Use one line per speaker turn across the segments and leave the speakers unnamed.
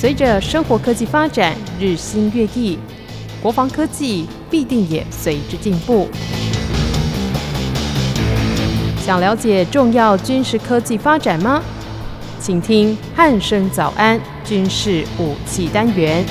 随着生活科技发展日新月异，国防科技必定也随之进步。想了解重要军事科技发展吗？请听汉声早安军事武器单元。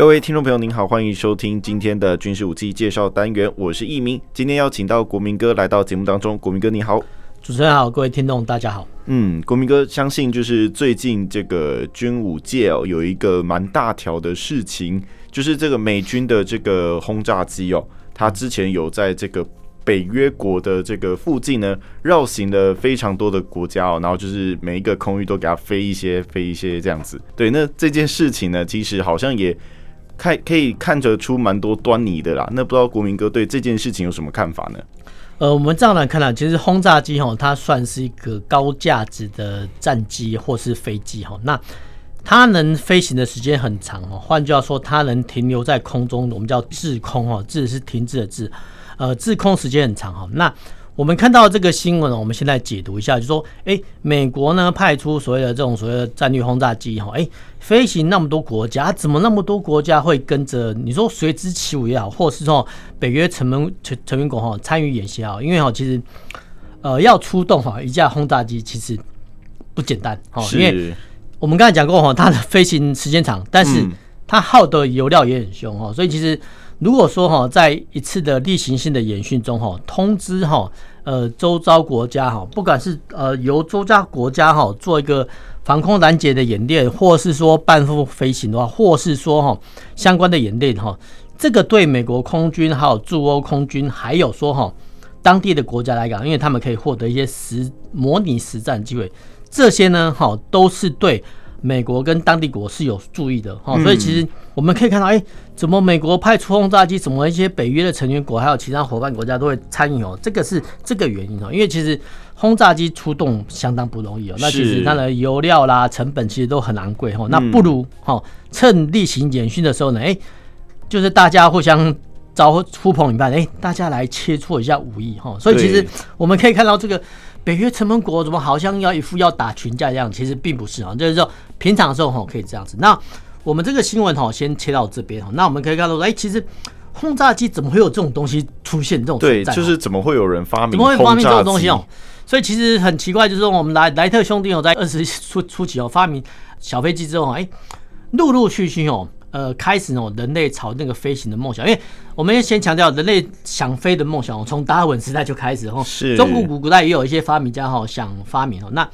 各位听众朋友，您好，欢迎收听今天的军事武器介绍单元，我是易明。今天邀请到国民哥来到节目当中，国民哥你好，
主持人好，各位听众大家好。
嗯，国民哥相信就是最近这个军武界哦，有一个蛮大条的事情，就是这个美军的这个轰炸机哦，它之前有在这个北约国的这个附近呢绕行了非常多的国家哦，然后就是每一个空域都给它飞一些飞一些这样子。对，那这件事情呢，其实好像也。看可以看得出蛮多端倪的啦，那不知道国民哥对这件事情有什么看法呢？
呃，我们这样来看呢，其实轰炸机哈，它算是一个高价值的战机或是飞机哈，那它能飞行的时间很长哦，换句话说，它能停留在空中，我们叫滞空哈，滞是停滞的滞，呃，滞空时间很长哈，那。我们看到这个新闻呢，我们现在解读一下，就是说，哎，美国呢派出所谓的这种所谓的战略轰炸机，哈，哎，飞行那么多国家，怎么那么多国家会跟着？你说随之起舞也好，或是说北约成员成成员国哈参与演习啊？因为哈，其实呃要出动哈一架轰炸机其实不简单哈，因为我们刚才讲过哈，它的飞行时间长，但是它耗的油料也很凶哈，所以其实如果说哈在一次的例行性的演训中哈通知哈。呃，周遭国家哈，不管是呃由周遭国家哈做一个防空拦截的演练，或是说半幅飞行的话，或是说哈相关的演练哈，这个对美国空军还有驻欧空军，还有说哈当地的国家来讲，因为他们可以获得一些实模拟实战机会，这些呢哈都是对。美国跟当地国是有注意的哈，所以其实我们可以看到，哎，怎么美国派出轰炸机，怎么一些北约的成员国还有其他伙伴国家都会参与哦？这个是这个原因哦，因为其实轰炸机出动相当不容易哦，那其实它的油料啦、成本其实都很昂贵哈，那不如哈趁例行演训的时候呢，哎，就是大家互相招呼朋引伴，哎，大家来切磋一下武艺哈，所以其实我们可以看到这个。北约成员国怎么好像要一副要打群架一样？其实并不是啊，就是说平常的时候哈可以这样子。那我们这个新闻哈先切到这边哈，那我们可以看到，哎，其实轰炸机怎么会有这种东西出现？这种
对，就是怎么会有人发明？
怎么会发明这种东西哦？所以其实很奇怪，就是说我们莱莱特兄弟哦，在二十初初期哦发明小飞机之后，哎，陆陆续续哦。呃，开始哦，人类朝那个飞行的梦想，因为我们先强调人类想飞的梦想，从达尔文时代就开始哈。是。中古古古代也有一些发明家哈想发明哦。那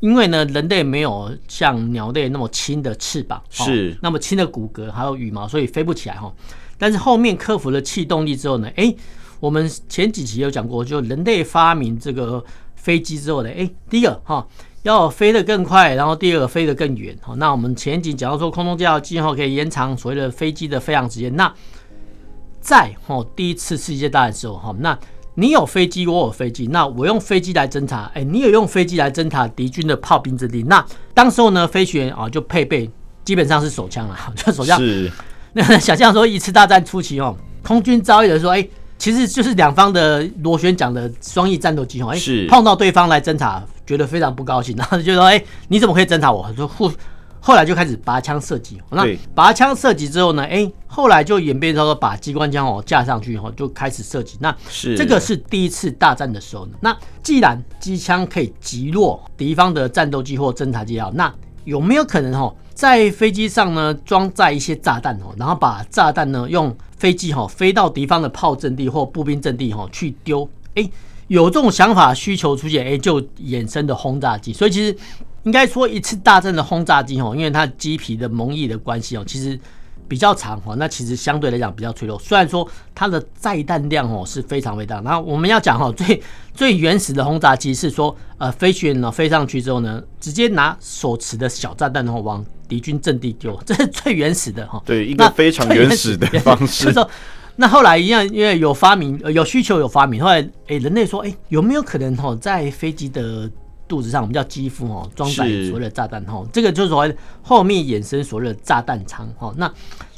因为呢，人类没有像鸟类那么轻的翅膀，是那么轻的骨骼还有羽毛，所以飞不起来哈。但是后面克服了气动力之后呢，哎，我们前几集有讲过，就人类发明这个飞机之后呢，哎，第一个哈。要飞得更快，然后第二个飞得更远。好，那我们前几集讲到说，空中加油机哈可以延长所谓的飞机的飞行时间。那在哈第一次世界大战的时候哈，那你有飞机，我有飞机，那我用飞机来侦察，哎，你也用飞机来侦察敌军的炮兵阵地。那当时候呢，飞行员啊就配备基本上是手枪了，就手枪。是。那想象说一次大战初期哦，空军遭遇的说，哎。其实就是两方的螺旋桨的双翼战斗机哦，哎，碰到对方来侦察，觉得非常不高兴，然后就说，哎，你怎么可以侦查我？说后后来就开始拔枪射击。那拔枪射击之后呢，哎，后来就演变成说把机关枪哦架上去以后，就开始射击。那这个是第一次大战的时候。那既然机枪可以击落敌方的战斗机或侦察机啊，那有没有可能哦？在飞机上呢，装载一些炸弹哦，然后把炸弹呢用飞机哈飞到敌方的炮阵地或步兵阵地哈去丢。哎，有这种想法需求出现，哎，就衍生的轰炸机。所以其实应该说一次大战的轰炸机哦，因为它机皮的蒙翼的关系哦，其实。比较长哈，那其实相对来讲比较脆弱。虽然说它的载弹量哦是非常非常大。然后我们要讲哈，最最原始的轰炸机是说，呃，飞行员呢飞上去之后呢，直接拿手持的小炸弹然后往敌军阵地丢，这是最原始的哈。
对，一个非常原始的方式。
就是说，那后来一样，因为有发明，有需求有发明。后来，哎，人类说，哎，有没有可能哈，在飞机的肚子上，我们叫机腹哦，装载所谓的炸弹哈，这个就是所谓后面衍生所谓的炸弹舱哈。那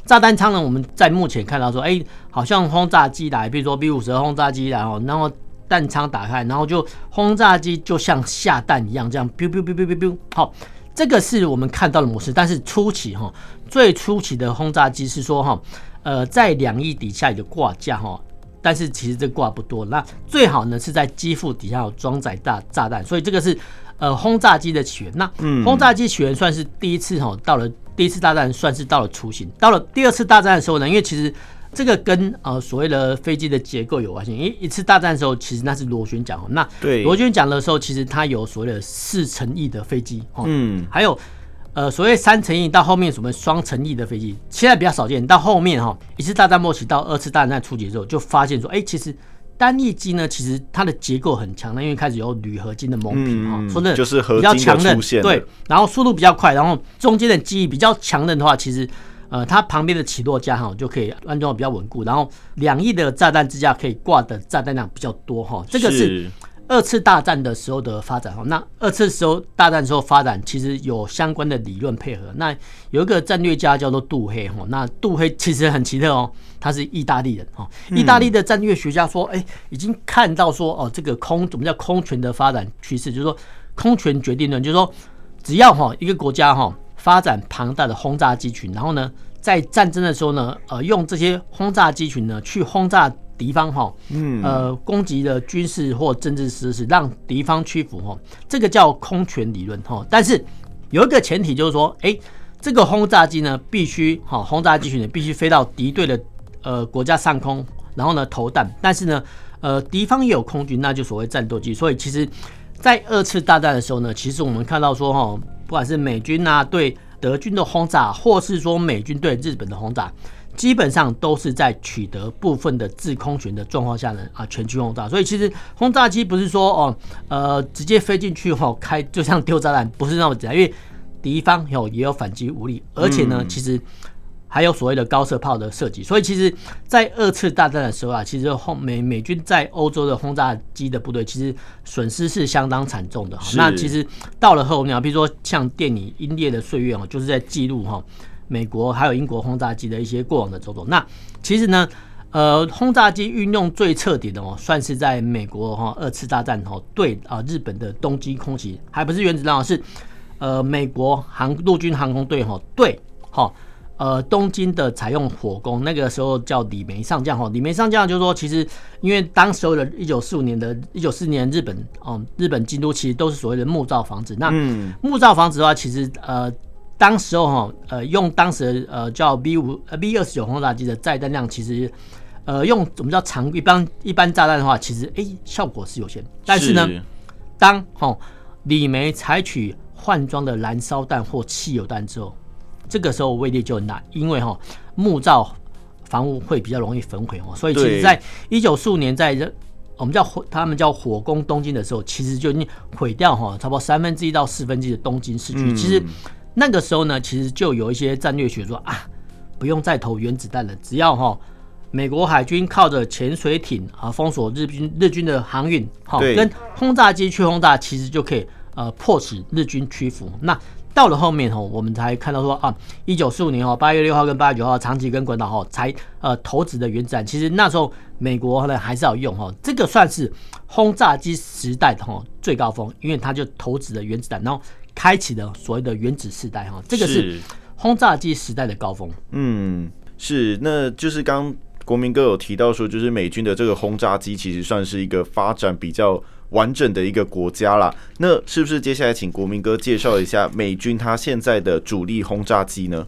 炸弹舱呢，我们在目前看到说，哎、欸，好像轰炸机来，比如说 B 五十二轰炸机来哦，然后弹舱打开，然后就轰炸机就像下蛋一样，这样 biu biu biu biu biu biu，好，这个是我们看到的模式。但是初期哈，最初期的轰炸机是说哈，呃，在两翼底下有挂架哈。但是其实这挂不多，那最好呢是在机腹底下有装载大炸弹，所以这个是呃轰炸机的起源。那轰炸机起源算是第一次哈，到了第一次大战算是到了雏形，到了第二次大战的时候呢，因为其实这个跟呃所谓的飞机的结构有关系。因为一次大战的时候，其实那是螺旋桨，那螺旋桨的时候，其实它有所谓的四乘翼的飞机，嗯，还有。呃，所谓三乘翼到后面什么双乘翼的飞机，现在比较少见。到后面哈，一次大战末期到二次大战初期的时候，就发现说，哎、欸，其实单翼机呢，其实它的结构很强的，因为开始有铝合金的蒙皮哈，说的就是比较强韧，对，然后速度比较快，然后中间的机翼比较强韧的话，其实呃，它旁边的起落架哈就可以安装比较稳固，然后两翼的炸弹支架可以挂的炸弹量比较多哈，这个是。二次大战的时候的发展哈，那二次时候大战的时候发展其实有相关的理论配合。那有一个战略家叫做杜黑哈，那杜黑其实很奇特哦，他是意大利人哈。意大利的战略学家说，哎，已经看到说哦，这个空怎么叫空权的发展趋势，就是说空权决定论，就是说只要哈一个国家哈发展庞大的轰炸机群，然后呢在战争的时候呢，呃用这些轰炸机群呢去轰炸。敌方哈，嗯，呃，攻击的军事或政治实施，让敌方屈服哈，这个叫空权理论哈。但是有一个前提就是说，哎，这个轰炸机呢，必须哈，轰炸机群呢，必须飞到敌对的呃国家上空，然后呢投弹。但是呢，呃，敌方也有空军，那就所谓战斗机。所以其实，在二次大战的时候呢，其实我们看到说哈，不管是美军啊对德军的轰炸，或是说美军对日本的轰炸。基本上都是在取得部分的制空权的状况下呢啊，全区轰炸。所以其实轰炸机不是说哦呃直接飞进去哦开就像丢炸弹，不是那么简单，因为敌方有也有反击武力，而且呢其实还有所谓的高射炮的射击。所以其实，在二次大战的时候啊，其实后美美军在欧洲的轰炸机的部队其实损失是相当惨重的。那其实到了后面啊，比如说像电影《英烈的岁月》哦，就是在记录哈。美国还有英国轰炸机的一些过往的种种，那其实呢，呃，轰炸机运用最彻底的哦，算是在美国哈二次大战哦对啊日本的东京空袭，还不是原子弹，是呃美国航陆军航空队哈对哈呃东京的采用火攻，那个时候叫李梅上将哈，李梅上将就是说，其实因为当时候的一九四五年的一九四年日本哦日本京都其实都是所谓的木造房子，那木造房子的话，其实呃。当时候哈，呃，用当时呃叫 B 五呃 B 二十九轰炸机的载弹量，其实呃用我们叫常一般一般炸弹的话，其实哎、欸、效果是有限。但是呢，当哈李梅采取换装的燃烧弹或汽油弹之后，这个时候威力就很大，因为哈木造房屋会比较容易焚毁哦，所以其实在一九四五年在我们叫火他们叫火攻东京的时候，其实就已经毁掉哈差不多三分之一到四分之一的东京市区，其实。那个时候呢，其实就有一些战略学说啊，不用再投原子弹了，只要哈美国海军靠着潜水艇啊封锁日军日军的航运，好跟轰炸机去轰炸，其实就可以呃迫使日军屈服。那到了后面哈，我们才看到说啊，一九四五年哦八月六号跟八月九号，长崎跟广岛哈才呃投掷的原子弹，其实那时候美国呢还是要用哈，这个算是轰炸机时代的哈最高峰，因为它就投掷了原子弹，然后。开启了所谓的原子时代哈，这个是轰炸机时代的高峰。
嗯，是，那就是刚国民哥有提到说，就是美军的这个轰炸机其实算是一个发展比较完整的一个国家啦。那是不是接下来请国民哥介绍一下美军他现在的主力轰炸机呢？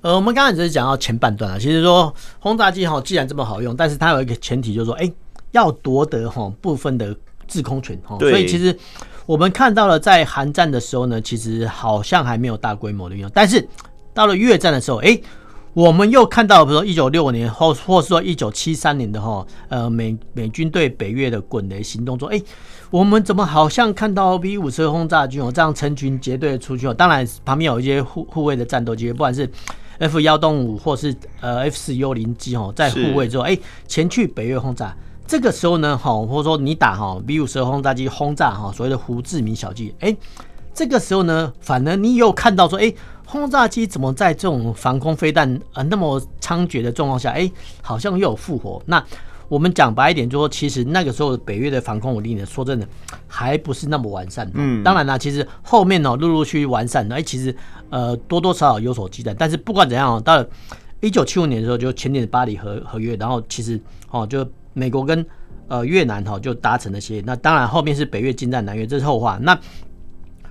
呃，我们刚才只是讲到前半段啊，其实说轰炸机哈，既然这么好用，但是它有一个前提，就是说，哎，要夺得哈部分的制空权哈，所以其实。我们看到了，在韩战的时候呢，其实好像还没有大规模的运用，但是到了越战的时候，哎，我们又看到，比如说一九六五年或或是说一九七三年的哈，呃，美美军对北越的滚雷行动中，哎，我们怎么好像看到 B 五十二轰炸机哦，这样成群结队出去哦？当然旁边有一些护护卫的战斗机，不管是 F 幺洞五或是呃 F 四幽灵机哦，在护卫之后，哎，前去北越轰炸。这个时候呢，哈，或者说你打哈 B 五十二轰炸机轰炸哈所谓的胡志明小径，哎，这个时候呢，反而你有看到说，哎，轰炸机怎么在这种防空飞弹呃那么猖獗的状况下，哎、欸，好像又有复活？那我们讲白一点，就说其实那个时候北约的防空武力呢，说真的还不是那么完善。嗯，当然啦，其实后面呢陆陆续续完善了，哎，其实呃多多少少有所进展。但是不管怎样，到了一九七五年的时候就签订巴黎和合约，然后其实哦就美国跟呃越南哈就达成了协议。那当然后面是北越进占南越，这是后话。那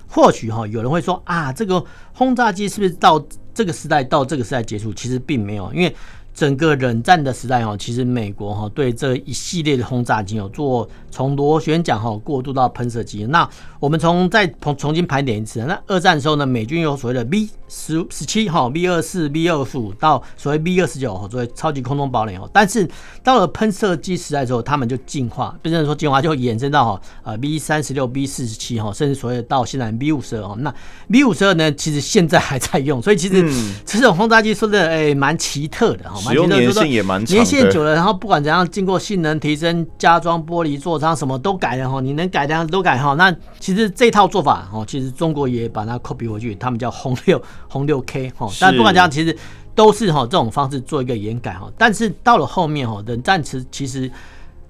或许哈有人会说啊，这个轰炸机是不是到这个时代到这个时代结束？其实并没有，因为。整个冷战的时代哦，其实美国哈对这一系列的轰炸机有做从螺旋桨哈过渡到喷射机。那我们从再重重新盘点一次，那二战的时候呢，美军有所谓的 B 十十七哈、V 二四、V 二十五到所谓 V 二十九哈，作为超级空中堡垒哦。但是到了喷射机时代之后，他们就进化，不是说进化就衍生到哈呃 V 三十六、V 四十七哈，甚至所谓到现在 V 五十二哦。那 V 五十二呢，其实现在还在用，所以其实这种轰炸机说的诶蛮奇特的哈。
蛮用年限也蛮，
年限久了，然后不管怎样，经过性能提升、加装玻璃座舱，什么都改了哈。你能改的都改哈。那其实这套做法哈，其实中国也把它 copy 回去，他们叫轰六轰六 K 哈。但不管怎样，其实都是哈这种方式做一个延改哈。但是到了后面哈，冷战时其实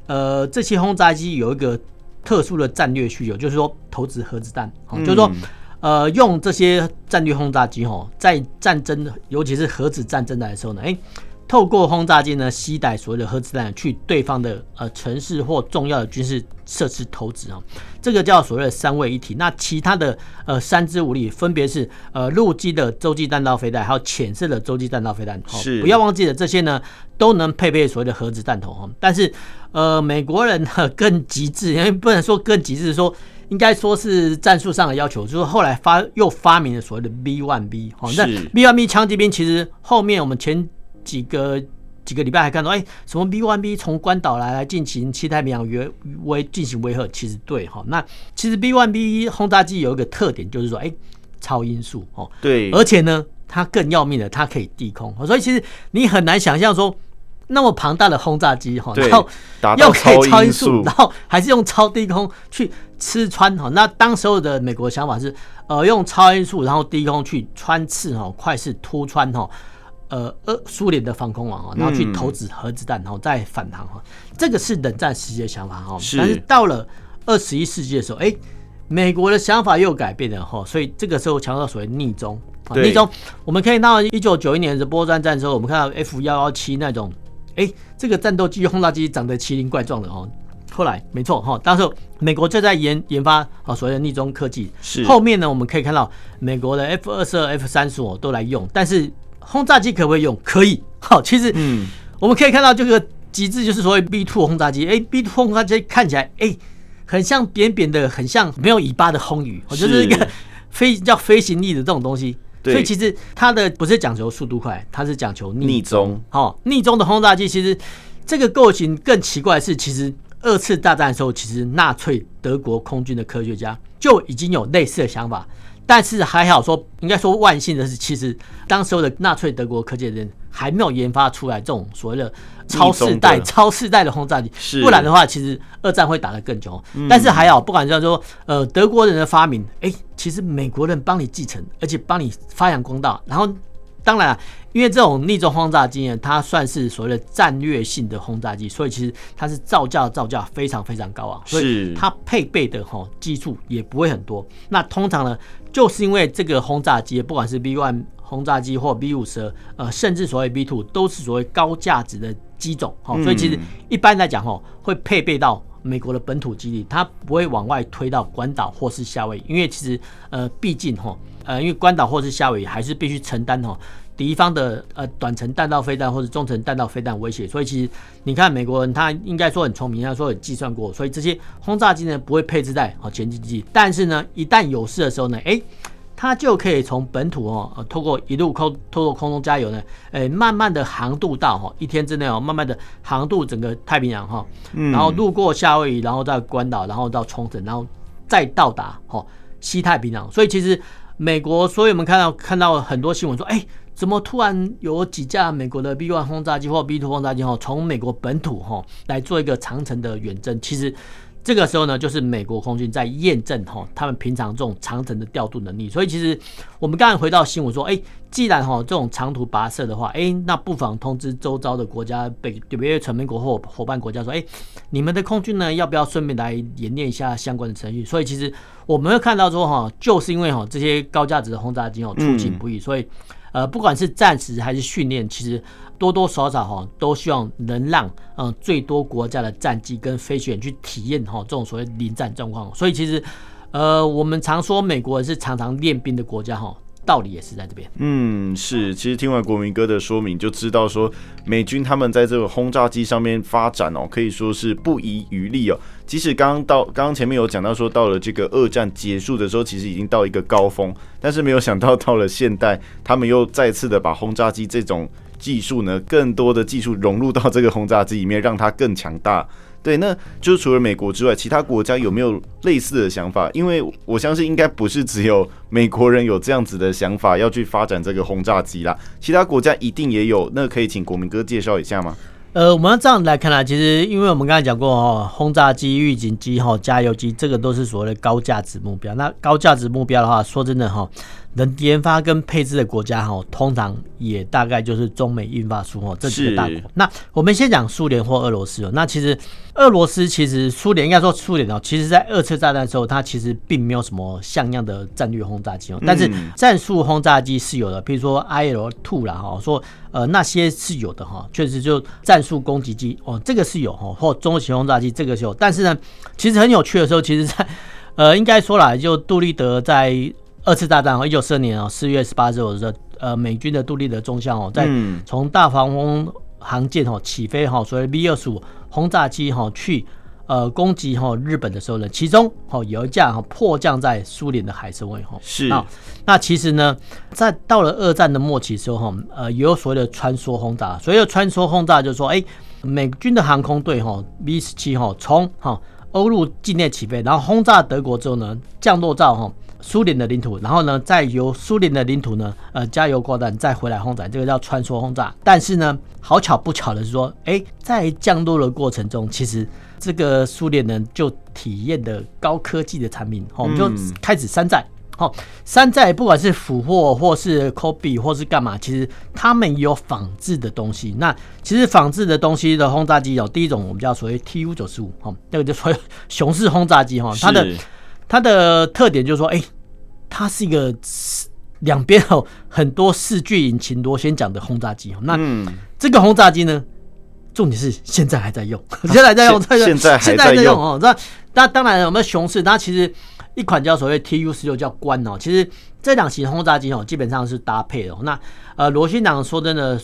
呃这些轰炸机有一个特殊的战略需求，就是说投掷核子弹，就是说。呃，用这些战略轰炸机哈，在战争，尤其是核子战争的时候呢，哎，透过轰炸机呢，携带所谓的核子弹去对方的呃城市或重要的军事设施投掷啊，这个叫所谓的三位一体。那其他的呃三支武力分别是呃陆基的洲际弹道飞弹，还有潜射的洲际弹道飞弹。是，不要忘记了这些呢，都能配备所谓的核子弹头哈。但是呃，美国人呢更极致，因为不能说更极致，说。应该说是战术上的要求，就是后来发又发明了所谓的 B one B 哈，那 B one B 枪击兵其实后面我们前几个几个礼拜还看到，哎，什么 B one B 从关岛来来进行西太平洋约威进行威吓，其实对哈。那其实 B one B 轰炸机有一个特点，就是说，哎，超音速哦，
对，
而且呢，它更要命的，它可以低空，所以其实你很难想象说。那么庞大的轰炸机哈，然后又可以超音速，然后还是用超低空去吃穿哈。那当时候的美国想法是，呃，用超音速，然后低空去穿刺哈，快速突穿哈，呃，呃，苏联的防空网啊，然后去投掷核子弹，然后再反弹哈。这个是冷战时期的想法哈。但是到了二十一世纪的时候，哎，美国的想法又改变了哈。所以这个时候强调所谓逆中啊，逆中，我们可以到一九九一年的波川战争，我们看到 F 幺幺七那种。哎，这个战斗机轰炸机长得奇形怪状的哦。后来没错哈，当时美国就在研研发啊所谓的逆中科技。是。后面呢，我们可以看到美国的 F 二十二、F 三十五都来用。但是轰炸机可不可以用？可以。好，其实嗯，我们可以看到这个机制就是所谓 B two 轰炸机。哎，B two 轰炸机看起来哎，很像扁扁的，很像没有尾巴的轰鱼，就是一个飞叫飞行力的这种东西。所以其实它的不是讲求速度快，它是讲求逆中。好，逆中的轰炸机其实这个构型更奇怪的是，其实二次大战的时候，其实纳粹德国空军的科学家就已经有类似的想法。但是还好说，应该说万幸的是，其实当时候的纳粹德国科技人还没有研发出来这种所谓的超世代、超世代的轰炸机。不然的话，其实二战会打得更久。但是还好，不管叫说呃德国人的发明，哎，其实美国人帮你继承，而且帮你发扬光大。然后当然，因为这种逆中轰炸机呢，它算是所谓的战略性的轰炸机，所以其实它是造价造价非常非常高啊，所以它配备的哈技术也不会很多。那通常呢？就是因为这个轰炸机，不管是 B one 轰炸机或 B 五十二，呃，甚至所谓 B two，都是所谓高价值的机种，哈，所以其实一般来讲，哈，会配备到美国的本土基地，它不会往外推到关岛或是夏威夷，因为其实，呃，毕竟，哈，呃，因为关岛或是夏威夷还是必须承担，哈。敌方的呃短程弹道飞弹或者中程弹道飞弹威胁，所以其实你看美国人他应该说很聪明，他说有计算过，所以这些轰炸机呢不会配置在哦前进机，但是呢一旦有事的时候呢，哎，它就可以从本土哦呃透过一路空透过空中加油呢，哎慢慢的航渡到哈一天之内哦慢慢的航渡整个太平洋哈，然后路过夏威夷，然后到关岛，然后到冲绳，然后再到达哈西太平洋，所以其实美国，所以我们看到看到很多新闻说，哎。怎么突然有几架美国的 B one 轰炸机或 B two 轰炸机哈，从美国本土哈来做一个长城的远征？其实这个时候呢，就是美国空军在验证哈，他们平常这种长程的调度能力。所以其实我们刚才回到新闻说，哎，既然哈这种长途跋涉的话，哎，那不妨通知周遭的国家，北特别成员国或伙伴国家说，哎，你们的空军呢，要不要顺便来演练一下相关的程序？所以其实我们会看到说，哈，就是因为哈这些高价值的轰炸机哦出勤不易，所以。呃，不管是暂时还是训练，其实多多少少哈，都希望能让嗯最多国家的战机跟飞行员去体验哈这种所谓临战状况。所以其实，呃，我们常说美国人是常常练兵的国家哈。道理也是在这边。嗯，
是。其实听完国民哥的说明，就知道说美军他们在这个轰炸机上面发展哦，可以说是不遗余力哦。即使刚刚到刚刚前面有讲到说，到了这个二战结束的时候，其实已经到一个高峰，但是没有想到到了现代，他们又再次的把轰炸机这种技术呢，更多的技术融入到这个轰炸机里面，让它更强大。对，那就是除了美国之外，其他国家有没有类似的想法？因为我相信应该不是只有美国人有这样子的想法，要去发展这个轰炸机啦。其他国家一定也有。那可以请国民哥介绍一下吗？
呃，我们要这样来看啦，其实因为我们刚才讲过哦，轰炸机、预警机、哈加油机，这个都是所谓的高价值目标。那高价值目标的话，说真的哈。能研发跟配置的国家哈，通常也大概就是中美印法苏哈这几个大国。那我们先讲苏联或俄罗斯哦。那其实俄罗斯其实苏联应该说苏联哦，其实在二次大战的时候，它其实并没有什么像样的战略轰炸机哦。但是战术轰炸机是有的，比如说 IL Two 啦哈，说呃那些是有的哈，确实就战术攻击机哦，这个是有哈，或中型轰炸机这个是有。但是呢，其实很有趣的时候，其实在呃应该说来就杜立德在。二次大战哦，一九四二年哦，四月十八日的时候，呃，美军的杜立德中将哦，在从大黄蜂航舰哦起飞哈，所谓 V 二十五轰炸机哈去呃攻击哈日本的时候呢，其中哦有一架哈迫降在苏联的海参崴哈。
是啊。
那其实呢，在到了二战的末期的时候哈，呃，也有所谓的穿梭轰炸。所谓的穿梭轰炸就是说，哎，美军的航空队哈 V 十七哈从哈欧陆境内起飞，然后轰炸德国之后呢，降落到哈。苏联的领土，然后呢，再由苏联的领土呢，呃，加油挂弹，再回来轰炸，这个叫穿梭轰炸。但是呢，好巧不巧的是说，哎，在降落的过程中，其实这个苏联人就体验的高科技的产品，我们就开始山寨。好，山寨不管是俘获或是 copy 或是干嘛，其实他们有仿制的东西。那其实仿制的东西的轰炸机有第一种，我们叫所谓 Tu 九十五，哈，那个就所谓 熊式轰炸机，哈，它的。它的特点就是说，哎、欸，它是一个两边哦很多四具引擎螺旋桨的轰炸机。那这个轰炸机呢，重点是现在还在用，现在还在用，
现在还在用
哦。那那当然，我们熊市，它其实一款叫所谓 Tu 十六叫关哦。其实这两型轰炸机哦，基本上是搭配的。那呃，螺旋桨说真的，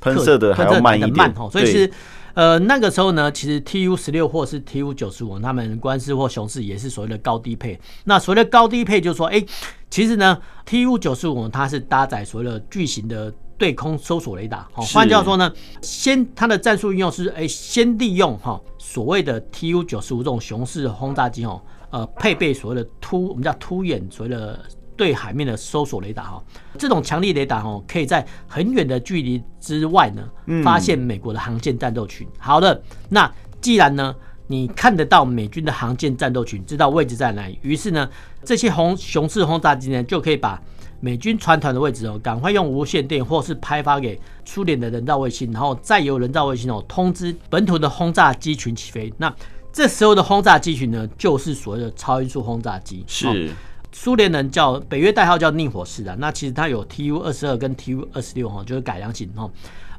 喷射的还要慢一点，
所以其实。呃，那个时候呢，其实 Tu 十六或是 Tu 九十五，他们关式或熊市也是所谓的高低配。那所谓的高低配，就是说，哎、欸，其实呢，Tu 九十五它是搭载所谓的巨型的对空搜索雷达。好，换句话说呢，先它的战术应用是，哎、欸，先利用哈所谓的 Tu 九十五这种雄式轰炸机哦，呃，配备所谓的突，我们叫突眼，所谓的。对海面的搜索雷达哈，这种强力雷达哦，可以在很远的距离之外呢，发现美国的航舰战斗群。好的，那既然呢，你看得到美军的航舰战斗群，知道位置在哪里，于是呢，这些红雄式轰炸机呢，就可以把美军船团的位置哦，赶快用无线电或是拍发给苏联的人造卫星，然后再由人造卫星哦通知本土的轰炸机群起飞。那这时候的轰炸机群呢，就是所谓的超音速轰炸机。
是。
苏联人叫北约代号叫逆火式的，那其实它有 Tu 二十二跟 Tu 二十六哈，就是改良型哈，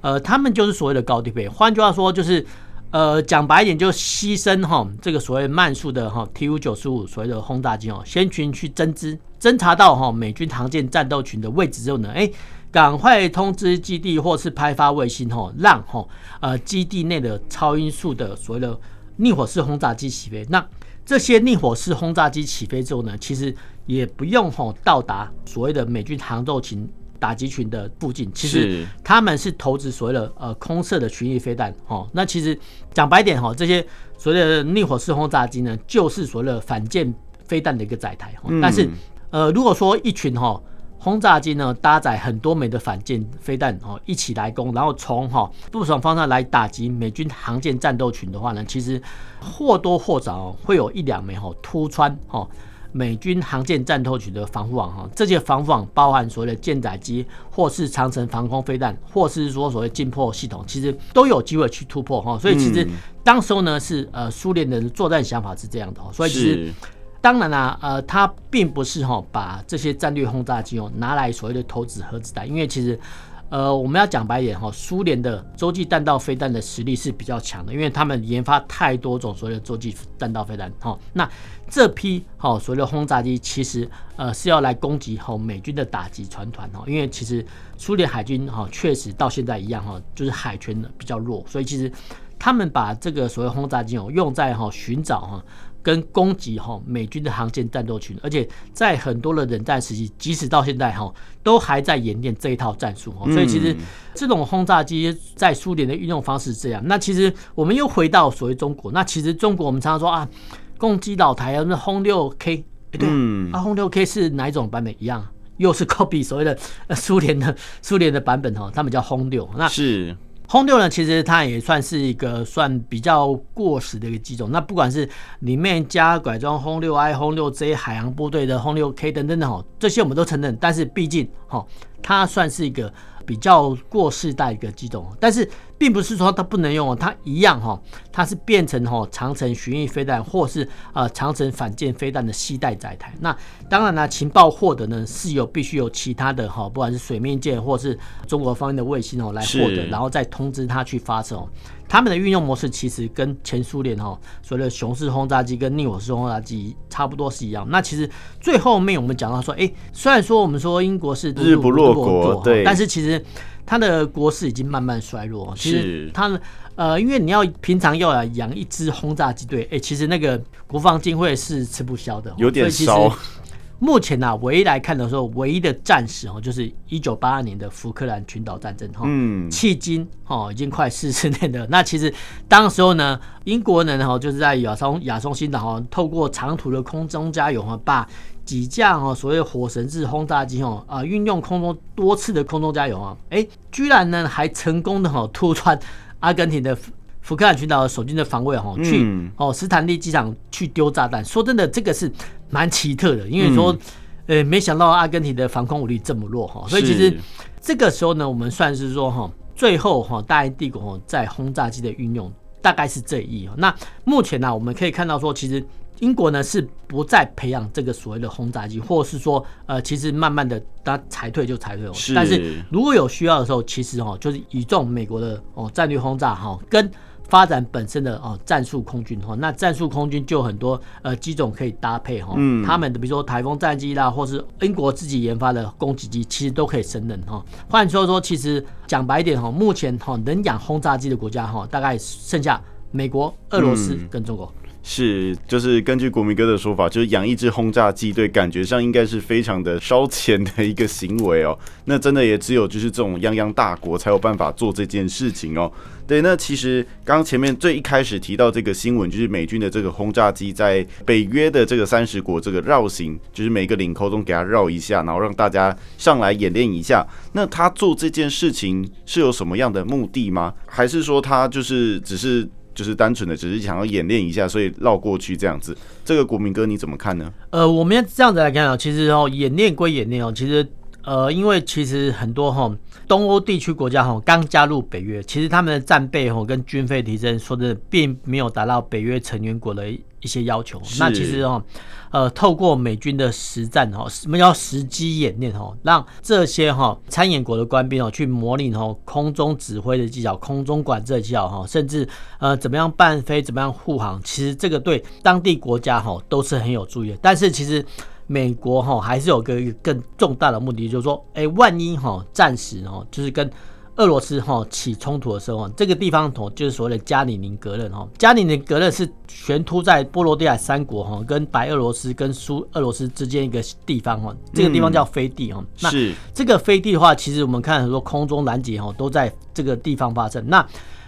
呃，他们就是所谓的高低配。换句话说，就是呃，讲白一点，就牺牲哈这个所谓慢速的哈 Tu 九十五所谓的轰炸机哦，先群去侦知侦查到哈美军航舰战斗群的位置之后呢，哎，赶快通知基地或是拍发卫星哈，让哈呃基地内的超音速的所谓的逆火式轰炸机起飞。那这些逆火式轰炸机起飞之后呢，其实也不用吼到达所谓的美军航斗群打击群的附近，其实他们是投掷所谓的呃空射的巡弋飞弹哦。那其实讲白点哈，这些所谓的逆火式轰炸机呢，就是所谓的反舰飞弹的一个载台。但是呃，如果说一群哈轰炸机呢搭载很多枚的反舰飞弹哦一起来攻，然后从哈不同方向来打击美军航舰战斗群的话呢，其实或多或少会有一两枚哈突穿哈。美军航舰战斗群的防护网哈，这些防护网包含所谓的舰载机，或是长城防空飞弹，或是说所谓近破系统，其实都有机会去突破哈。所以其实当时候呢是呃苏联的作战想法是这样的，所以其实当然啦，呃，它并不是哈把这些战略轰炸机哦拿来所谓的投掷核子弹，因为其实。呃，我们要讲白一点哈，苏联的洲际弹道飞弹的实力是比较强的，因为他们研发太多种所谓的洲际弹道飞弹哈。那这批哈所谓的轰炸机，其实呃是要来攻击哈美军的打击船团哈，因为其实苏联海军哈确实到现在一样哈，就是海权比较弱，所以其实他们把这个所谓轰炸机哦用在哈寻找哈。跟攻击哈美军的航舰战斗群，而且在很多的冷战时期，即使到现在哈，都还在演练这一套战术。所以其实这种轰炸机在苏联的运用方式是这样。那其实我们又回到所谓中国，那其实中国我们常常说啊，攻击老台啊，那轰六 K，对啊，轰六 K 是哪一种版本？一样，又是 copy 所谓的苏联的苏联的版本哈，他们叫轰六。那是。轰六呢，其实它也算是一个算比较过时的一个机种。那不管是里面加改装轰六 I、轰六 J 海洋部队的轰六 K 等等的哈，这些我们都承认。但是毕竟哈，它算是一个。比较过世代一个机种，但是并不是说它不能用哦，它一样哈，它是变成哈长城巡弋飞弹或是呃长城反舰飞弹的携带载台。那当然呢，情报获得呢是有必须有其他的哈，不管是水面舰或是中国方面的卫星哦来获得，然后再通知它去发射哦。他们的运用模式其实跟前苏联哈所谓的熊式轰炸机跟逆火式轰炸机差不多是一样。那其实最后面我们讲到说，哎，虽然说我们说英国是
日不落国，对，
但是其实它的国势已经慢慢衰弱。其实它呃，因为你要平常要来养一支轰炸机队，哎，其实那个国防经费是吃不消的，
有点烧。
目前呢、啊，唯一来看的时候，唯一的战史哦，就是一九八二年的福克兰群岛战争哈，嗯，迄今哦已经快四十 年了。那其实当时候呢，英国人哈就是在亚松亚松新岛哈，透过长途的空中加油哈，把几架哦所谓火神式轰炸机哦啊运用空中多次的空中加油啊，哎，居然呢还成功的哈突穿阿根廷的。福克兰群岛的守军的防卫哈，去哦斯坦利机场去丢炸弹。说真的，这个是蛮奇特的，因为说，呃，没想到阿根廷的防空武力这么弱哈。所以其实这个时候呢，我们算是说哈，最后哈大英帝国在轰炸机的运用大概是这一。那目前呢，我们可以看到说，其实英国呢是不再培养这个所谓的轰炸机，或是说呃，其实慢慢的它裁退就裁退。但是如果有需要的时候，其实哈就是倚重美国的哦战略轰炸哈跟。发展本身的哦战术空军哈，那战术空军就很多呃机种可以搭配哈，他们的比如说台风战机啦，或是英国自己研发的攻击机，其实都可以胜任哈。换句话说，其实讲白一点哈，目前哈能养轰炸机的国家哈，大概剩下美国、俄罗斯跟中国。
是，就是根据国民哥的说法，就是养一只轰炸机，对，感觉上应该是非常的烧钱的一个行为哦。那真的也只有就是这种泱泱大国才有办法做这件事情哦。对，那其实刚前面最一开始提到这个新闻，就是美军的这个轰炸机在北约的这个三十国这个绕行，就是每个领口中给它绕一下，然后让大家上来演练一下。那他做这件事情是有什么样的目的吗？还是说他就是只是？就是单纯的只是想要演练一下，所以绕过去这样子。这个国民哥你怎么看呢？
呃，我们要这样子来看啊，其实哦，演练归演练哦，其实呃，因为其实很多哈东欧地区国家哈刚加入北约，其实他们的战备哦跟军费提升，说的并没有达到北约成员国的一些要求。那其实哦。呃，透过美军的实战哈，什么叫实机演练哈，让这些哈参演国的官兵哦去模拟哦空中指挥的技巧、空中管制的技巧哈，甚至呃怎么样伴飞、怎么样护航，其实这个对当地国家哈都是很有助益的。但是其实美国哈还是有个更重大的目的，就是说，哎，万一哈战时哦，就是跟俄罗斯哈起冲突的时候，这个地方头就是所谓的加里宁格勒哈。加里宁格勒是悬突在波罗的海三国哈跟白俄罗斯跟苏俄罗斯之间一个地方哈。这个地方叫飞地哈。那这个飞地的话，其实我们看很多空中拦截哈都在这个地方发生。那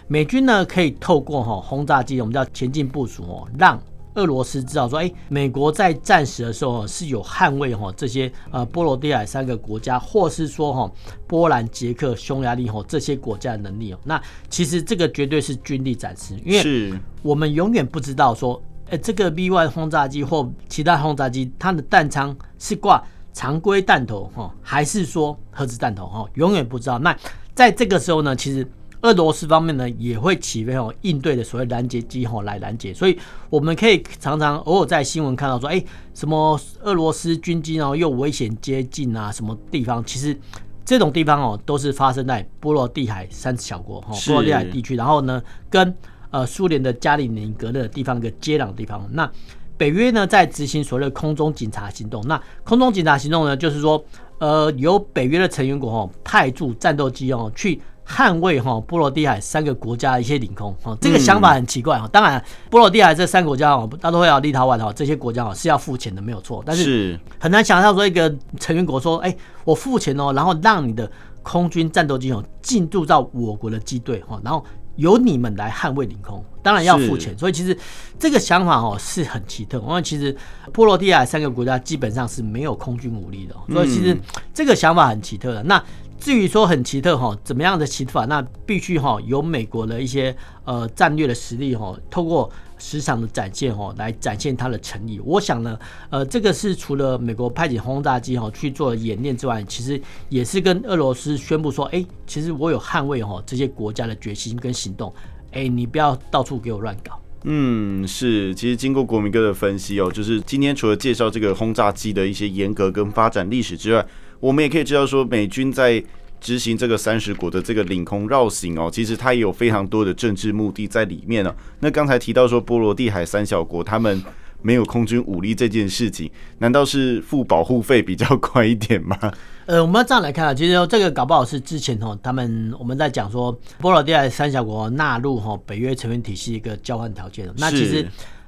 美军呢可以透过哈轰炸机，我们叫前进部署哦，让俄罗斯知道说，哎，美国在战时的时候是有捍卫哈这些呃波罗的海三个国家，或是说哈波兰、捷克、匈牙利哈这些国家的能力哦。那其实这个绝对是军力展示，因为我们永远不知道说，哎，这个 V1 轰炸机或其他轰炸机，它的弹仓是挂常规弹头哈，还是说核子弹头哈，永远不知道。那在这个时候呢，其实。俄罗斯方面呢，也会起飞哦，应对的所谓拦截机吼来拦截，所以我们可以常常偶尔在新闻看到说，哎，什么俄罗斯军机哦又危险接近啊，什么地方？其实这种地方哦，都是发生在波罗的海三小国哈，波罗的海地区，然后呢，跟呃苏联的加里宁格勒地方一个接壤的地方。那北约呢，在执行所谓的空中警察行动。那空中警察行动呢，就是说，呃，由北约的成员国哦派驻战斗机哦去。捍卫哈波罗的海三个国家的一些领空哈，这个想法很奇怪哈。当然，波罗的海这三个国家哦，大都会有立陶宛哈，这些国家哦是要付钱的，没有错。但是很难想象说一个成员国说，哎，我付钱哦，然后让你的空军战斗机哦进驻到我国的机队哈，然后由你们来捍卫领空，当然要付钱。所以其实这个想法哦是很奇特，因为其实波罗的海三个国家基本上是没有空军武力的，所以其实这个想法很奇特的。那至于说很奇特哈，怎么样的奇特法？那必须哈有美国的一些呃战略的实力哈，透过时常的展现哈，来展现它的诚意。我想呢，呃，这个是除了美国派遣轰炸机哈去做演练之外，其实也是跟俄罗斯宣布说，哎，其实我有捍卫哈这些国家的决心跟行动。哎，你不要到处给我乱搞。
嗯，是。其实经过国民哥的分析哦，就是今天除了介绍这个轰炸机的一些严格跟发展历史之外，我们也可以知道说，美军在执行这个三十国的这个领空绕行哦，其实它也有非常多的政治目的在里面呢。那刚才提到说波罗的海三小国他们没有空军武力这件事情，难道是付保护费比较快一点吗？
呃，我们要这样来看啊，其实这个搞不好是之前哦，他们我们在讲说波罗的海三小国纳入哈北约成员体系一个交换条件。那其实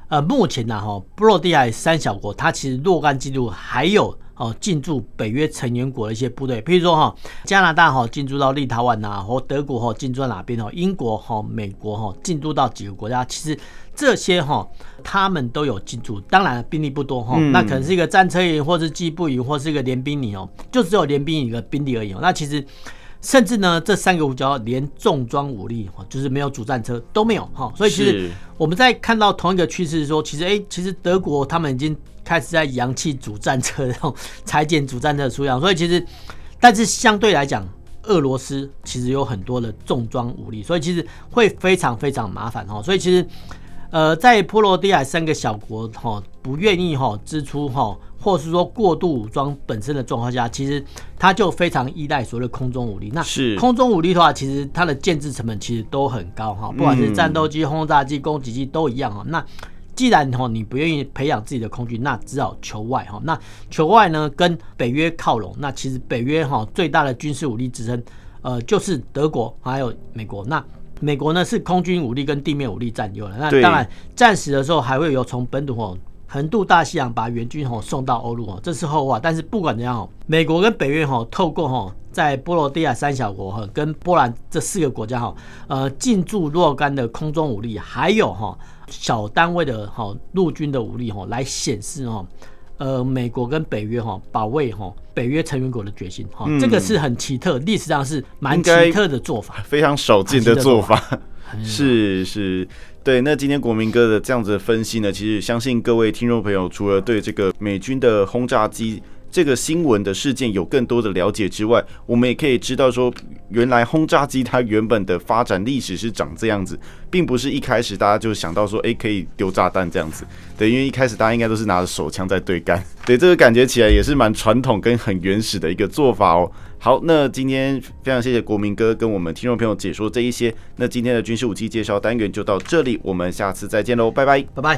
呃目前呢哈波罗的海三小国它其实若干记录还有。哦，进驻北约成员国的一些部队，譬如说哈，加拿大哈进驻到立陶宛呐，或德国哈进驻到哪边哦，英国哈、美国哈进驻到几个国家，其实这些哈他们都有进驻，当然兵力不多哈，那可能是一个战车营，或是机步营，或是一个联兵营哦，就只有联兵营的兵力而已哦。那其实甚至呢，这三个国家连重装武力哈，就是没有主战车都没有哈，所以其实我们在看到同一个趋势说，其实哎，其实德国他们已经。开始在扬弃主战车，然后裁减主战车的数量，所以其实，但是相对来讲，俄罗斯其实有很多的重装武力，所以其实会非常非常麻烦哈。所以其实，呃，在波罗的海三个小国哈不愿意哈支出哈，或是说过度武装本身的状况下，其实它就非常依赖所谓的空中武力。那是空中武力的话，其实它的建制成本其实都很高哈，不管是战斗机、轰炸机、攻击机都一样哈。那既然哈你不愿意培养自己的空军，那只好求外哈。那求外呢，跟北约靠拢。那其实北约哈最大的军事武力支撑，呃，就是德国还有美国。那美国呢是空军武力跟地面武力占优了。那当然战时的时候还会有从本土哦横渡大西洋把援军吼送到欧陆哦，这是后话。但是不管怎样哦，美国跟北约哈透过哈在波罗的海三小国哈跟波兰这四个国家哈呃进驻若干的空中武力，还有哈。小单位的哈陆军的武力哈，来显示哈，呃，美国跟北约哈保卫哈北约成员国的决心哈，这个是很奇特，历史上是蛮奇特的做法，
非常少见的做法。是是，对。那今天国民哥的这样子的分析呢，其实相信各位听众朋友，除了对这个美军的轰炸机。这个新闻的事件有更多的了解之外，我们也可以知道说，原来轰炸机它原本的发展历史是长这样子，并不是一开始大家就想到说，诶，可以丢炸弹这样子。对，因为一开始大家应该都是拿着手枪在对干。对，这个感觉起来也是蛮传统跟很原始的一个做法哦。好，那今天非常谢谢国民哥跟我们听众朋友解说这一些。那今天的军事武器介绍单元就到这里，我们下次再见喽，拜拜，
拜拜。